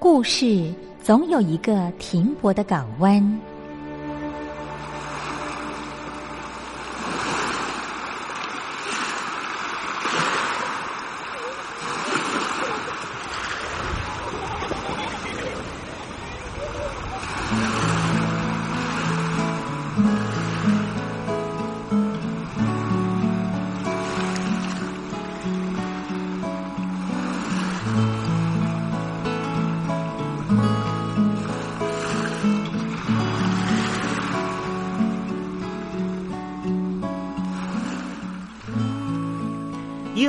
故事总有一个停泊的港湾。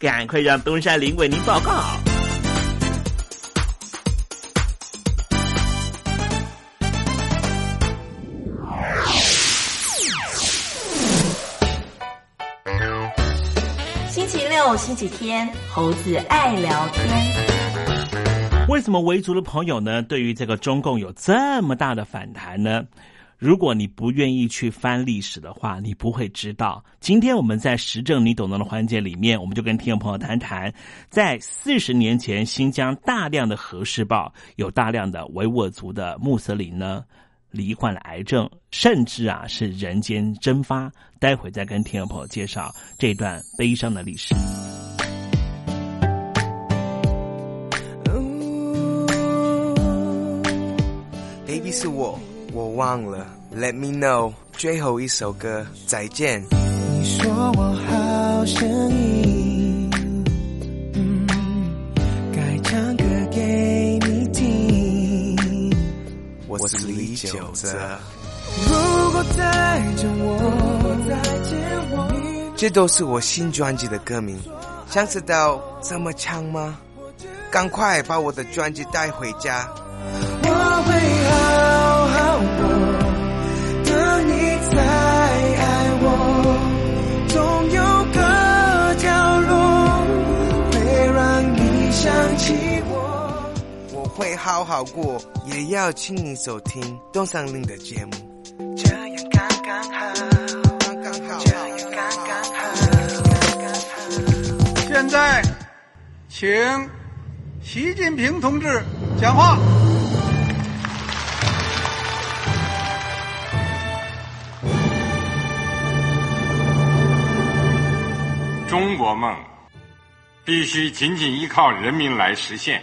赶快让东山林为您报告。星期六、星期天，猴子爱聊天。为什么维族的朋友呢，对于这个中共有这么大的反弹呢？如果你不愿意去翻历史的话，你不会知道。今天我们在时政你懂得的环节里面，我们就跟听众朋友谈谈，在四十年前，新疆大量的《核试爆》有大量的维吾尔族的穆斯林呢，罹患了癌症，甚至啊是人间蒸发。待会再跟听众朋友介绍这段悲伤的历史。Baby 是我，我忘了。Let me know，最后一首歌，再见。你说我好声音，嗯，该唱歌给你听。我是李玖哲。如果再见我，再见我，这都是我新专辑的歌名。想知道怎么唱吗？赶快把我的专辑带回家。好好过，也要请你收听东山林的节目。这样刚刚好，刚刚好，这样刚刚好，刚刚好。现在，请习近平同志讲话。中国梦必须紧紧依靠人民来实现。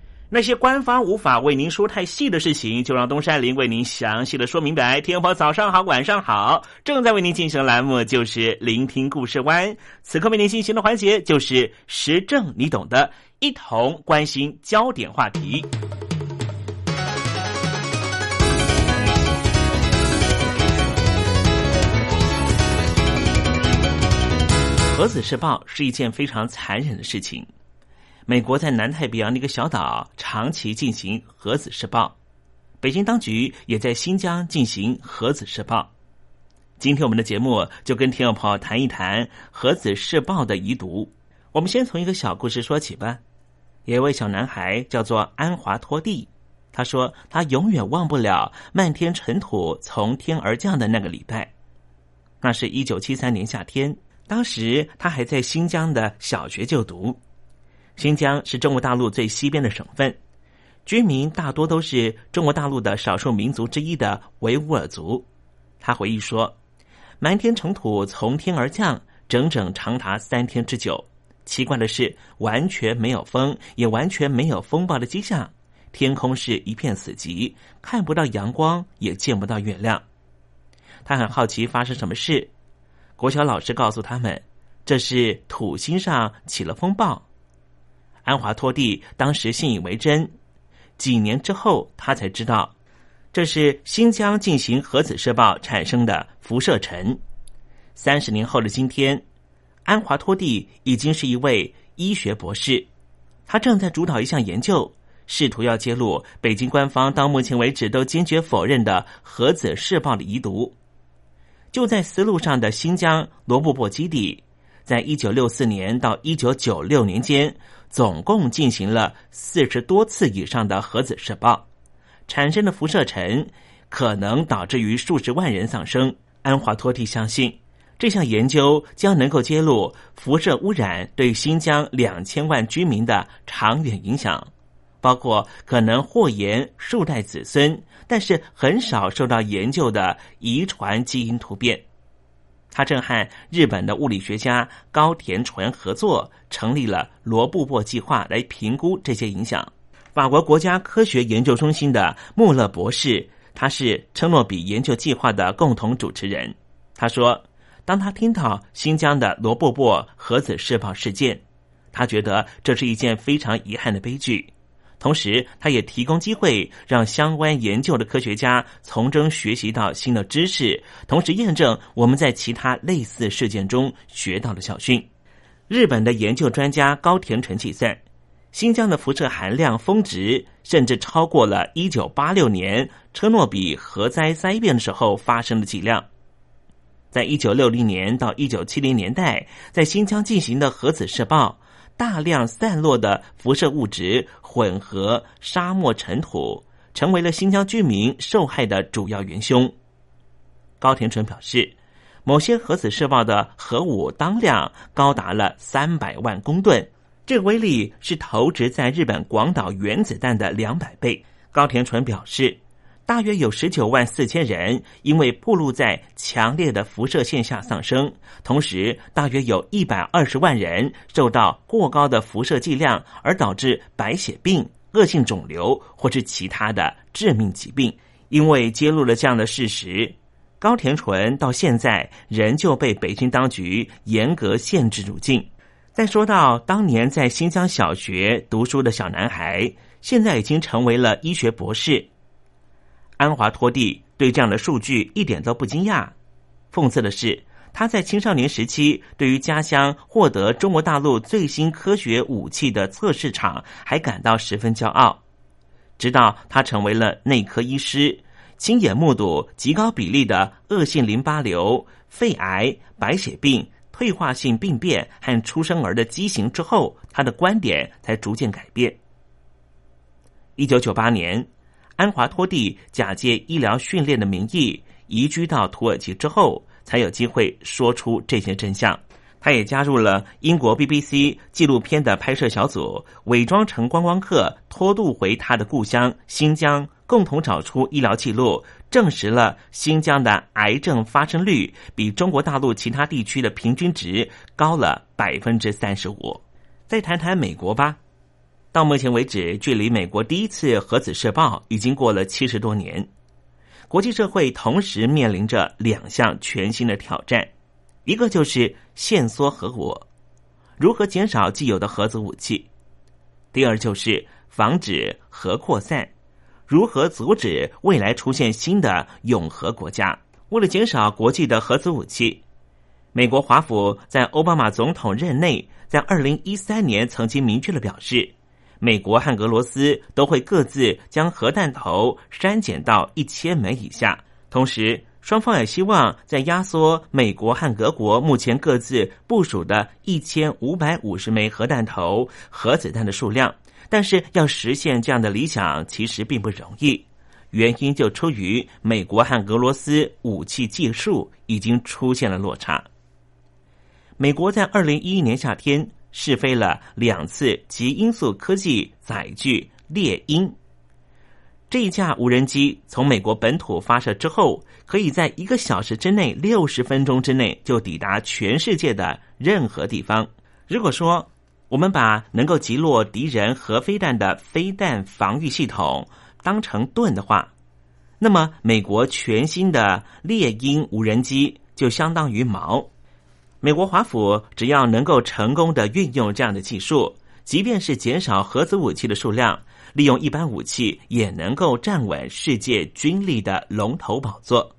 那些官方无法为您说太细的事情，就让东山林为您详细的说明白。天婆早上好，晚上好，正在为您进行的栏目就是聆听故事湾。此刻为您进行的环节就是时政，你懂的，一同关心焦点话题。核子试爆是一件非常残忍的事情。美国在南太平洋的一个小岛长期进行核子试爆，北京当局也在新疆进行核子试爆。今天我们的节目就跟听众朋友谈一谈核子试爆的遗毒。我们先从一个小故事说起吧。有一位小男孩叫做安华托蒂，他说他永远忘不了漫天尘土从天而降的那个礼拜。那是一九七三年夏天。当时他还在新疆的小学就读。新疆是中国大陆最西边的省份，居民大多都是中国大陆的少数民族之一的维吾尔族。他回忆说：“满天尘土从天而降，整整长达三天之久。奇怪的是，完全没有风，也完全没有风暴的迹象。天空是一片死寂，看不到阳光，也见不到月亮。”他很好奇发生什么事。国小老师告诉他们，这是土星上起了风暴。安华托蒂当时信以为真。几年之后，他才知道，这是新疆进行核子射爆产生的辐射尘。三十年后的今天，安华托蒂已经是一位医学博士，他正在主导一项研究，试图要揭露北京官方到目前为止都坚决否认的核子试爆的遗毒。就在丝路上的新疆罗布泊基地，在一九六四年到一九九六年间。总共进行了四十多次以上的核子试爆，产生的辐射尘可能导致于数十万人丧生。安华托蒂相信，这项研究将能够揭露辐射污染对新疆两千万居民的长远影响，包括可能祸延数代子孙，但是很少受到研究的遗传基因突变。他正和日本的物理学家高田纯合作，成立了罗布泊计划来评估这些影响。法国国家科学研究中心的穆勒博士，他是称诺比研究计划的共同主持人。他说，当他听到新疆的罗布泊核子试爆事件，他觉得这是一件非常遗憾的悲剧。同时，他也提供机会让相关研究的科学家从中学习到新的知识，同时验证我们在其他类似事件中学到的教训。日本的研究专家高田纯计算，新疆的辐射含量峰值甚至超过了1986年车诺比核灾灾变的时候发生的剂量。在1960年到1970年代，在新疆进行的核子试爆。大量散落的辐射物质混合沙漠尘土，成为了新疆居民受害的主要元凶。高田纯表示，某些核子射爆的核武当量高达了三百万公吨，这威力是投掷在日本广岛原子弹的两百倍。高田纯表示。大约有十九万四千人因为暴露在强烈的辐射线下丧生，同时大约有一百二十万人受到过高的辐射剂量而导致白血病、恶性肿瘤或是其他的致命疾病。因为揭露了这样的事实，高田纯到现在仍旧被北京当局严格限制入境。再说到当年在新疆小学读书的小男孩，现在已经成为了医学博士。安华托蒂对这样的数据一点都不惊讶。讽刺的是，他在青少年时期对于家乡获得中国大陆最新科学武器的测试场还感到十分骄傲。直到他成为了内科医师，亲眼目睹极高比例的恶性淋巴瘤、肺癌、白血病、退化性病变和出生儿的畸形之后，他的观点才逐渐改变。一九九八年。安华托蒂假借医疗训练的名义移居到土耳其之后，才有机会说出这些真相。他也加入了英国 BBC 纪录片的拍摄小组，伪装成观光客拖渡回他的故乡新疆，共同找出医疗记录，证实了新疆的癌症发生率比中国大陆其他地区的平均值高了百分之三十五。再谈谈美国吧。到目前为止，距离美国第一次核子试爆已经过了七十多年。国际社会同时面临着两项全新的挑战：一个就是限缩核武，如何减少既有的核子武器；第二就是防止核扩散，如何阻止未来出现新的永核国家。为了减少国际的核子武器，美国华府在奥巴马总统任内，在二零一三年曾经明确的表示。美国和俄罗斯都会各自将核弹头删减到一千枚以下，同时双方也希望在压缩美国和俄国目前各自部署的一千五百五十枚核弹头核子弹的数量。但是要实现这样的理想，其实并不容易，原因就出于美国和俄罗斯武器技术已经出现了落差。美国在二零一一年夏天试飞了两次极音速科技载具猎鹰。这一架无人机从美国本土发射之后，可以在一个小时之内、六十分钟之内就抵达全世界的任何地方。如果说我们把能够击落敌人核飞弹的飞弹防御系统当成盾的话，那么美国全新的猎鹰无人机就相当于矛。美国华府只要能够成功的运用这样的技术，即便是减少核子武器的数量。利用一般武器也能够站稳世界军力的龙头宝座。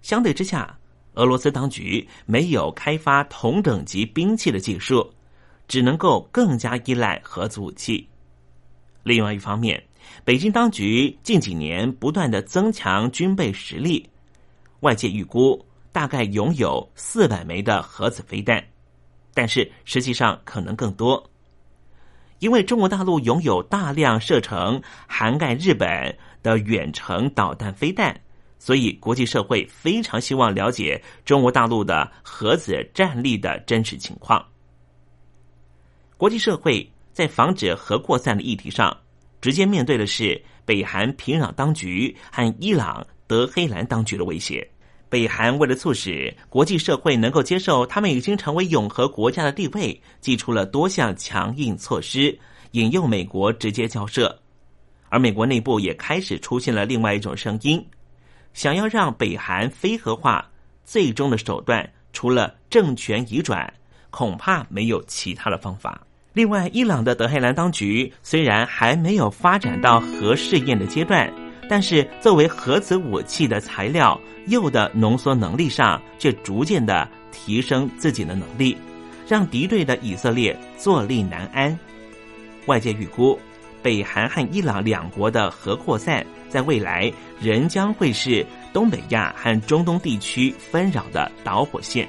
相对之下，俄罗斯当局没有开发同等级兵器的技术，只能够更加依赖核子武器。另外一方面，北京当局近几年不断的增强军备实力，外界预估大概拥有四百枚的核子飞弹，但是实际上可能更多。因为中国大陆拥有大量射程涵盖日本的远程导弹飞弹，所以国际社会非常希望了解中国大陆的核子战力的真实情况。国际社会在防止核扩散的议题上，直接面对的是北韩平壤当局和伊朗德黑兰当局的威胁。北韩为了促使国际社会能够接受他们已经成为永和国家的地位，寄出了多项强硬措施，引诱美国直接交涉。而美国内部也开始出现了另外一种声音，想要让北韩非核化，最终的手段除了政权移转，恐怕没有其他的方法。另外，伊朗的德黑兰当局虽然还没有发展到核试验的阶段。但是，作为核子武器的材料，铀的浓缩能力上却逐渐的提升自己的能力，让敌对的以色列坐立难安。外界预估，北韩和伊朗两国的核扩散，在未来仍将会是东北亚和中东地区纷扰的导火线。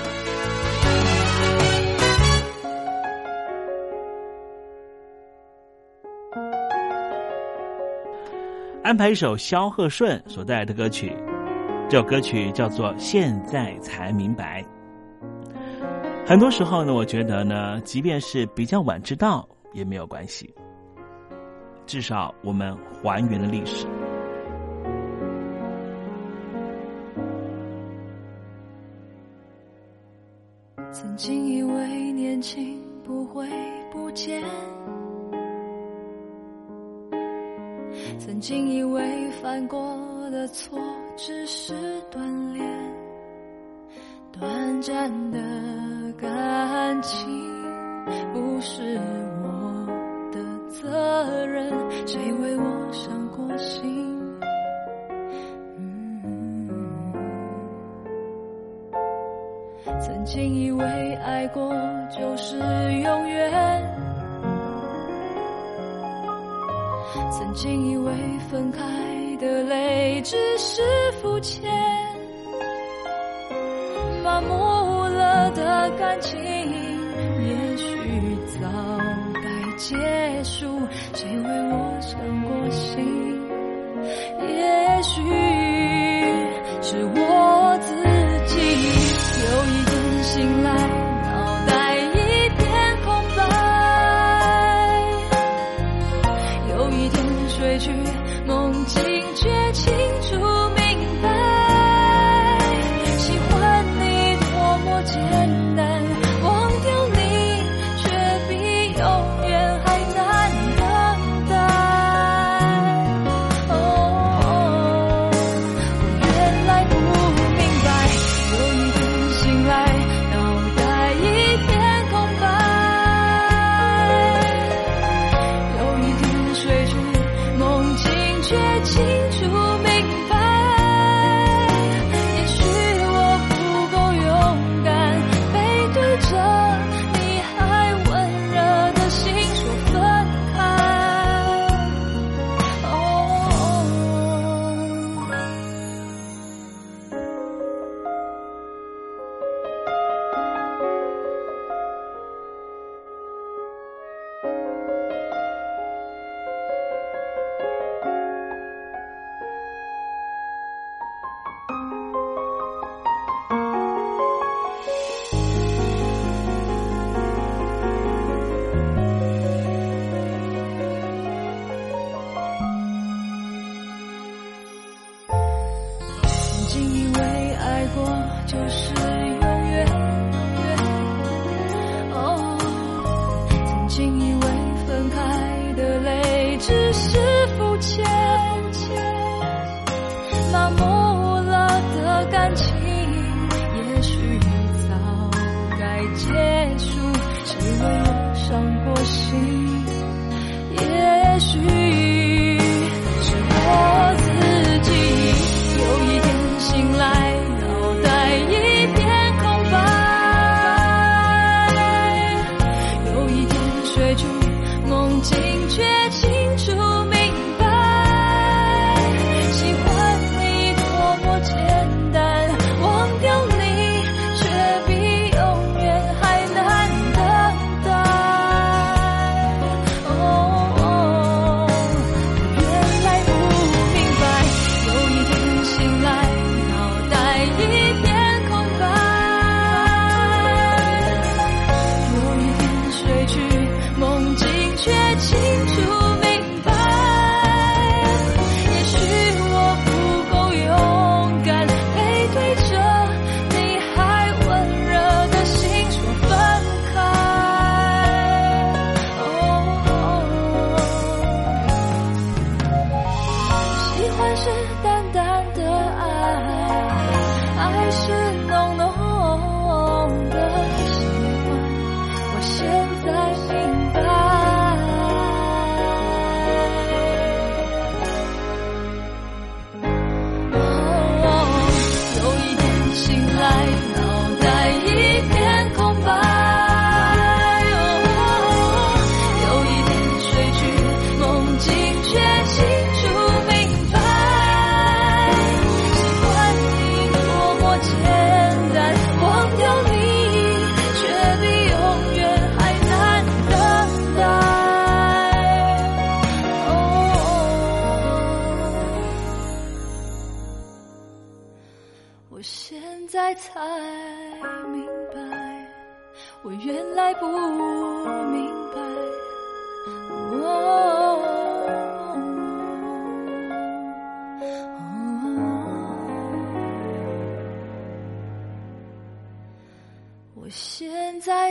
安排一首萧贺顺所带来的歌曲，这首歌曲叫做《现在才明白》。很多时候呢，我觉得呢，即便是比较晚知道也没有关系，至少我们还原了历史。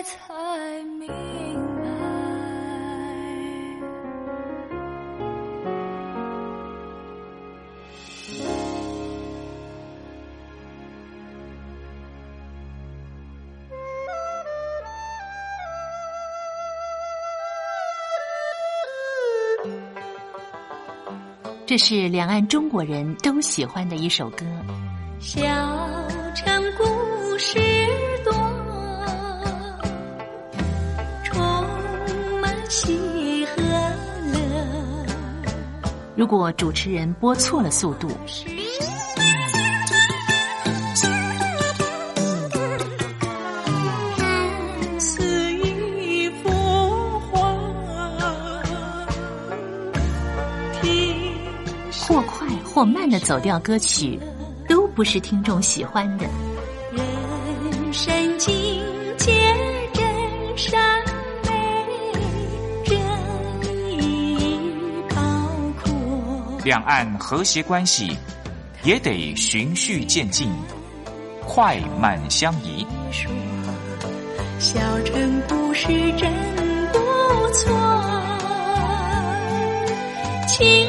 才明白这是两岸中国人都喜欢的一首歌。小城故事如果主持人播错了速度，似一幅画，或快或慢的走调歌曲，都不是听众喜欢的。两岸和谐关系也得循序渐进，快慢相宜。小城故事真不错，情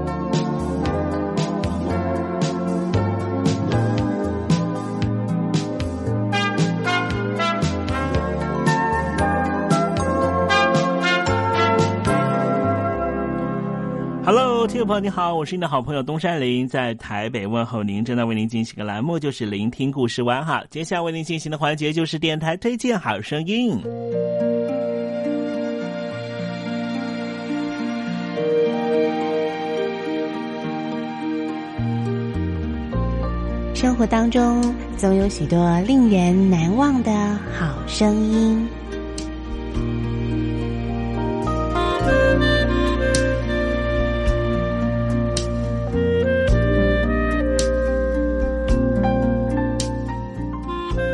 Hello，听众朋友，你好，我是你的好朋友东山林，在台北问候您。正在为您进行的栏目就是聆听故事湾哈。接下来为您进行的环节就是电台推荐好声音。生活当中总有许多令人难忘的好声音。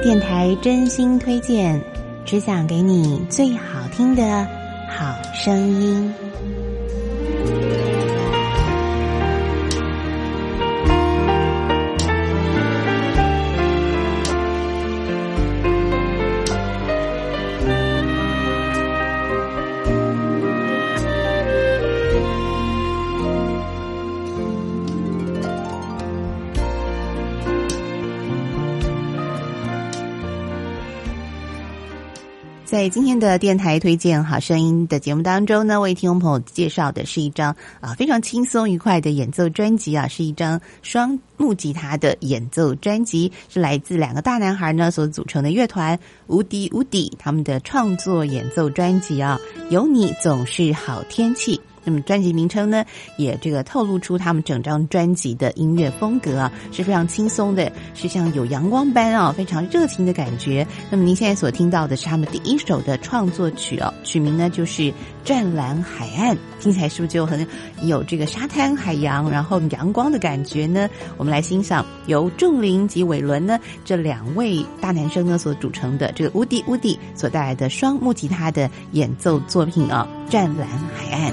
电台真心推荐，只想给你最好听的好声音。今天的电台推荐好声音的节目当中呢，为听众朋友介绍的是一张啊非常轻松愉快的演奏专辑啊，是一张双木吉他的演奏专辑，是来自两个大男孩呢所组成的乐团无敌无敌他们的创作演奏专辑啊，有你总是好天气。那么专辑名称呢，也这个透露出他们整张专辑的音乐风格啊，是非常轻松的，是像有阳光般啊，非常热情的感觉。那么您现在所听到的是他们第一首的创作曲哦，曲名呢就是《湛蓝海岸》，听起来是不是就很有这个沙滩、海洋，然后阳光的感觉呢？我们来欣赏由仲林及伟伦呢这两位大男生呢所组成的这个乌迪乌迪所带来的双木吉他的演奏作品啊，《湛蓝海岸》。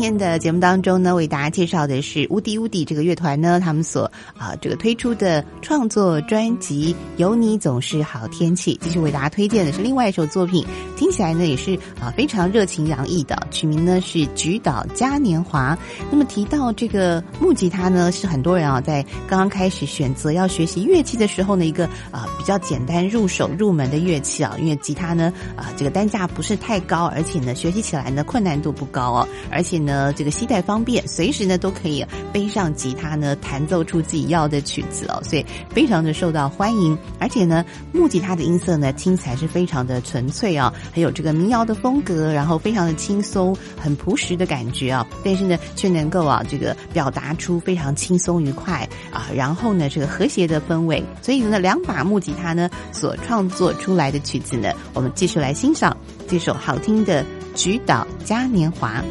今天的节目当中呢，为大家介绍的是乌迪乌迪这个乐团呢，他们所啊这个推出的创作专辑《有你总是好天气》，继续为大家推荐的是另外一首作品，听起来呢也是非常热情洋溢的，曲名呢是《菊岛嘉年华》。那么提到这个木吉他呢，是很多人啊在刚刚开始选择要学习乐器的时候呢，一个啊比较简单入手入门的乐器啊，因为吉他呢啊这个单价不是太高，而且呢学习起来呢困难度不高哦，而且呢这个携带方便，随时呢都可以背上吉他呢弹奏出自己要的曲子哦，所以非常的受到欢迎。而且呢木吉他的音色呢听起来是非常的纯粹啊，很有这个民谣的风格，然后非常的轻松，很朴实的感觉啊，但是呢却能够啊这个表达出非常轻松愉快啊，然后呢这个和谐的氛围。所以呢两把木吉他呢所创作出来的曲子呢，我们继续来欣赏这首好听的《菊岛嘉年华》。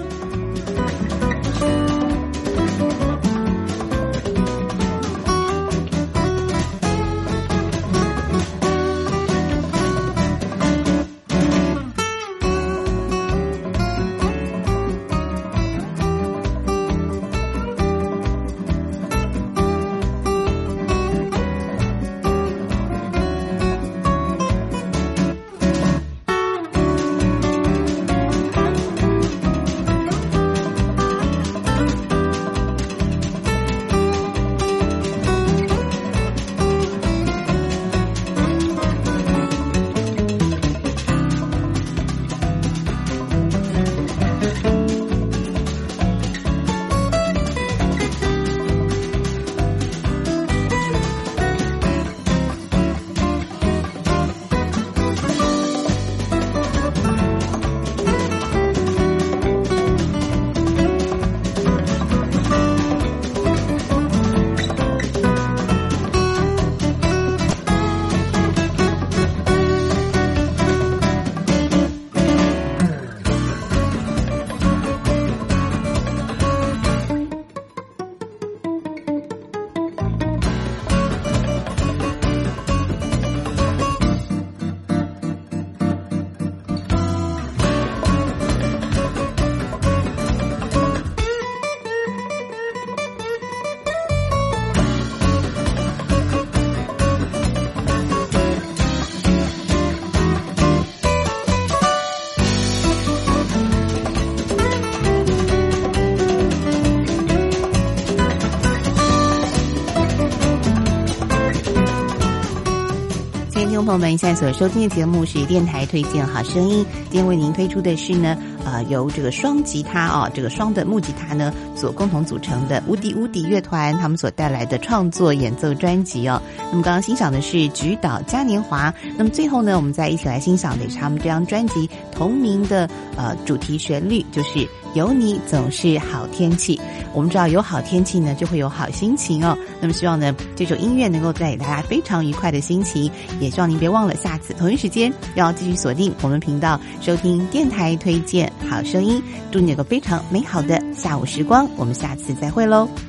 我们，现在所收听的节目是电台推荐好声音。今天为您推出的是呢，呃，由这个双吉他啊，这个双的木吉他呢所共同组成的无敌无敌乐团，他们所带来的创作演奏专辑哦。那么刚刚欣赏的是《菊岛嘉年华》，那么最后呢，我们再一起来欣赏的是他们这张专辑同名的呃主题旋律，就是有你总是好天气。我们知道有好天气呢，就会有好心情哦。那么希望呢，这首音乐能够带给大家非常愉快的心情。也希望您别忘了，下次同一时间要继续锁定我们频道，收听电台推荐好声音。祝你有个非常美好的下午时光。我们下次再会喽。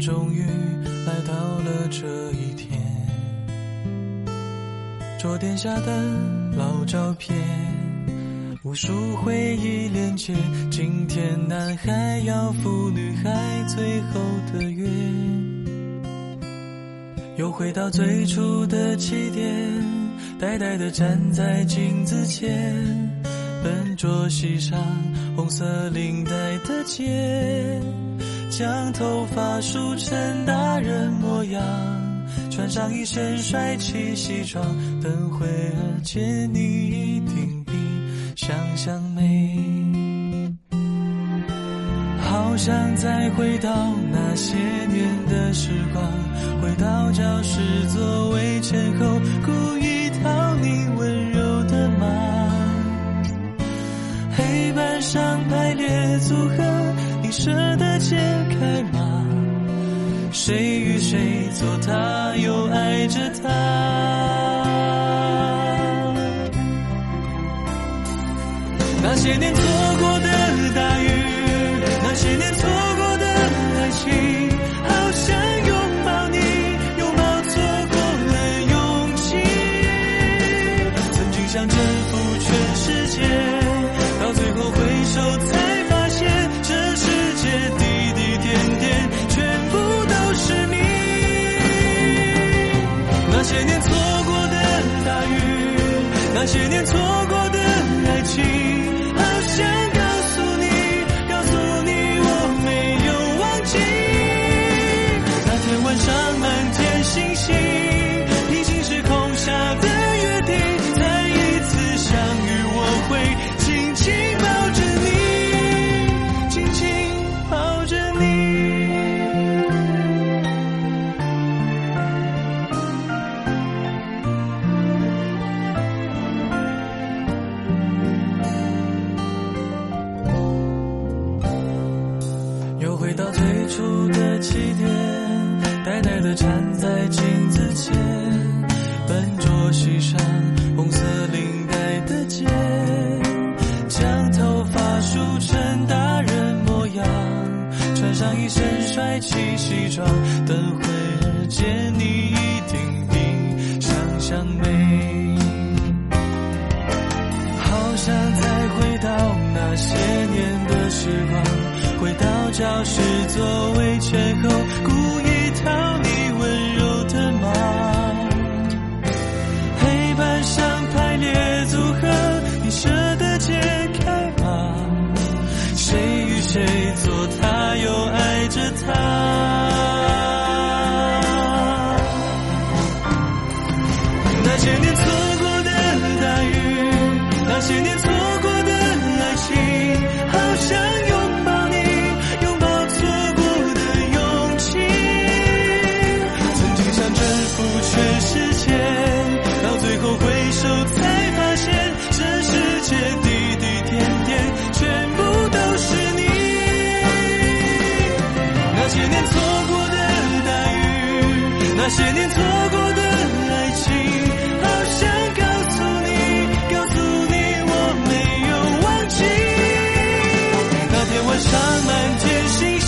终于来到了这一天。桌垫下的老照片，无数回忆连接。今天男孩要赴女孩最后的约，又回到最初的起点，呆呆地站在镜子前，笨拙系上红色领带的结，将头发梳成大人模样。穿上一身帅气西装，等会儿见你一定比想象美。好想再回到那些年的时光，回到教室座位前后，故意讨你温柔的骂。黑板上排列组合，舍得解开吗？谁与谁做他，又爱着她？那些年错过的大雨，那些年错过的爱情，那些年错过的爱情，好想告诉你，告诉你我没有忘记。那天晚上满天星星，装，那些年错过的爱情，好想告诉你，告诉你我没有忘记。那天晚上满天星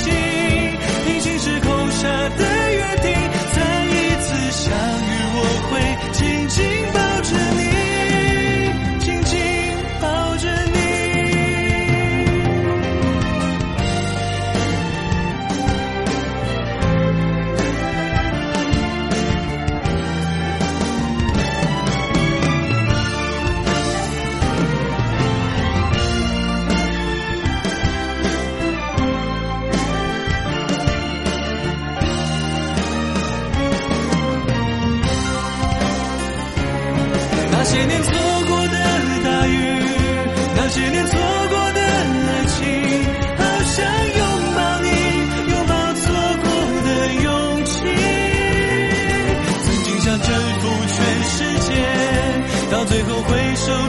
回首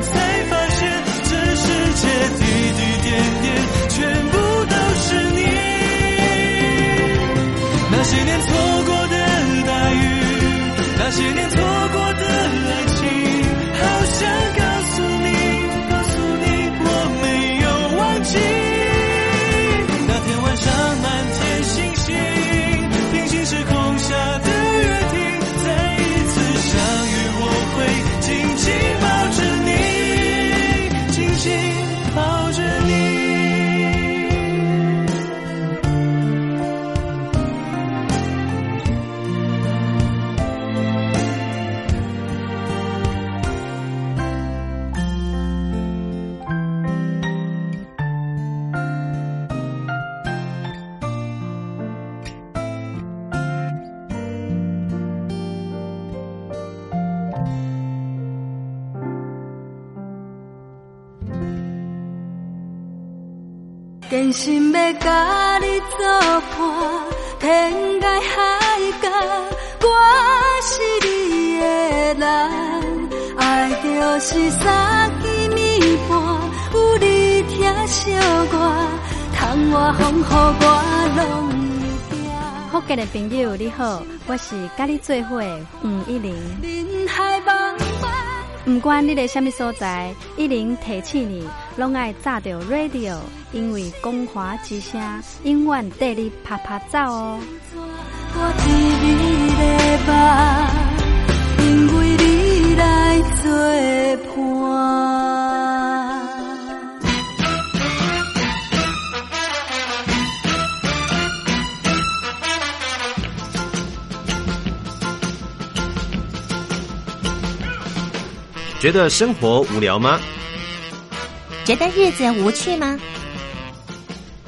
要甲你作伴，天涯海角，我是你的人。爱就是三更暝半，有你疼惜我，窗外风雨我拢。福建的朋友你好，我是甲你做伙黄一玲。人海茫茫。不管你在什么所在，一玲提醒你，拢爱炸着 radio，因为光华之声永远带你啪啪走哦。我一日在因为你来作伴。觉得生活无聊吗？觉得日子无趣吗？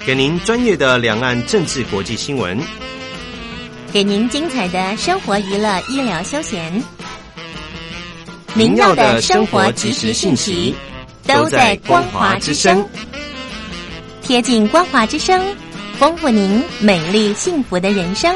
给您专业的两岸政治国际新闻，给您精彩的生活娱乐医疗休闲，您要的生活即时信息都在光华之声，贴近光华之声，丰富您美丽幸福的人生。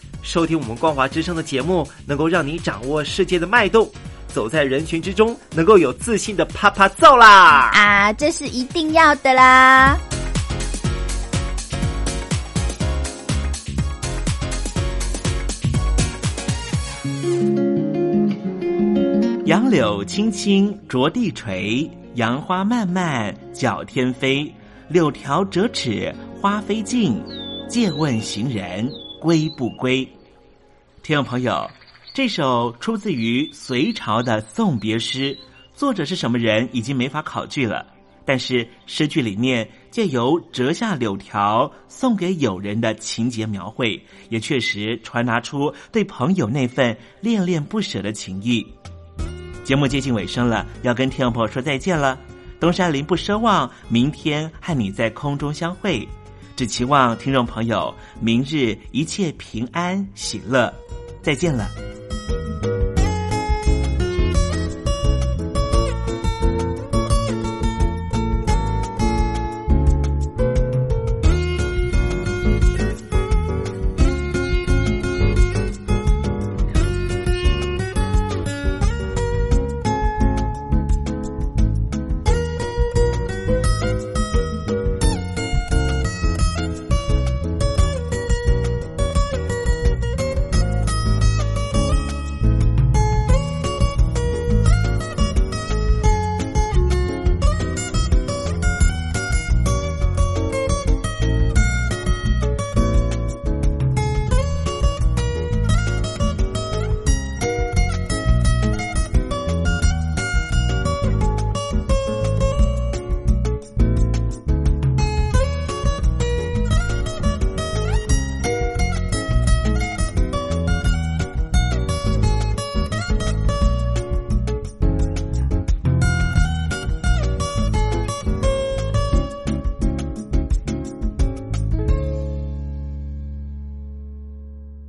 收听我们光华之声的节目，能够让你掌握世界的脉动，走在人群之中，能够有自信的啪啪揍啦！啊，这是一定要的啦！杨柳青青着地垂，杨花漫漫搅天飞。柳条折尺花飞尽，借问行人归不归？听众朋友，这首出自于隋朝的送别诗，作者是什么人已经没法考据了。但是诗句里面借由折下柳条送给友人的情节描绘，也确实传达出对朋友那份恋恋不舍的情谊。节目接近尾声了，要跟听众朋友说再见了。东山林不奢望明天和你在空中相会，只期望听众朋友明日一切平安喜乐。再见了。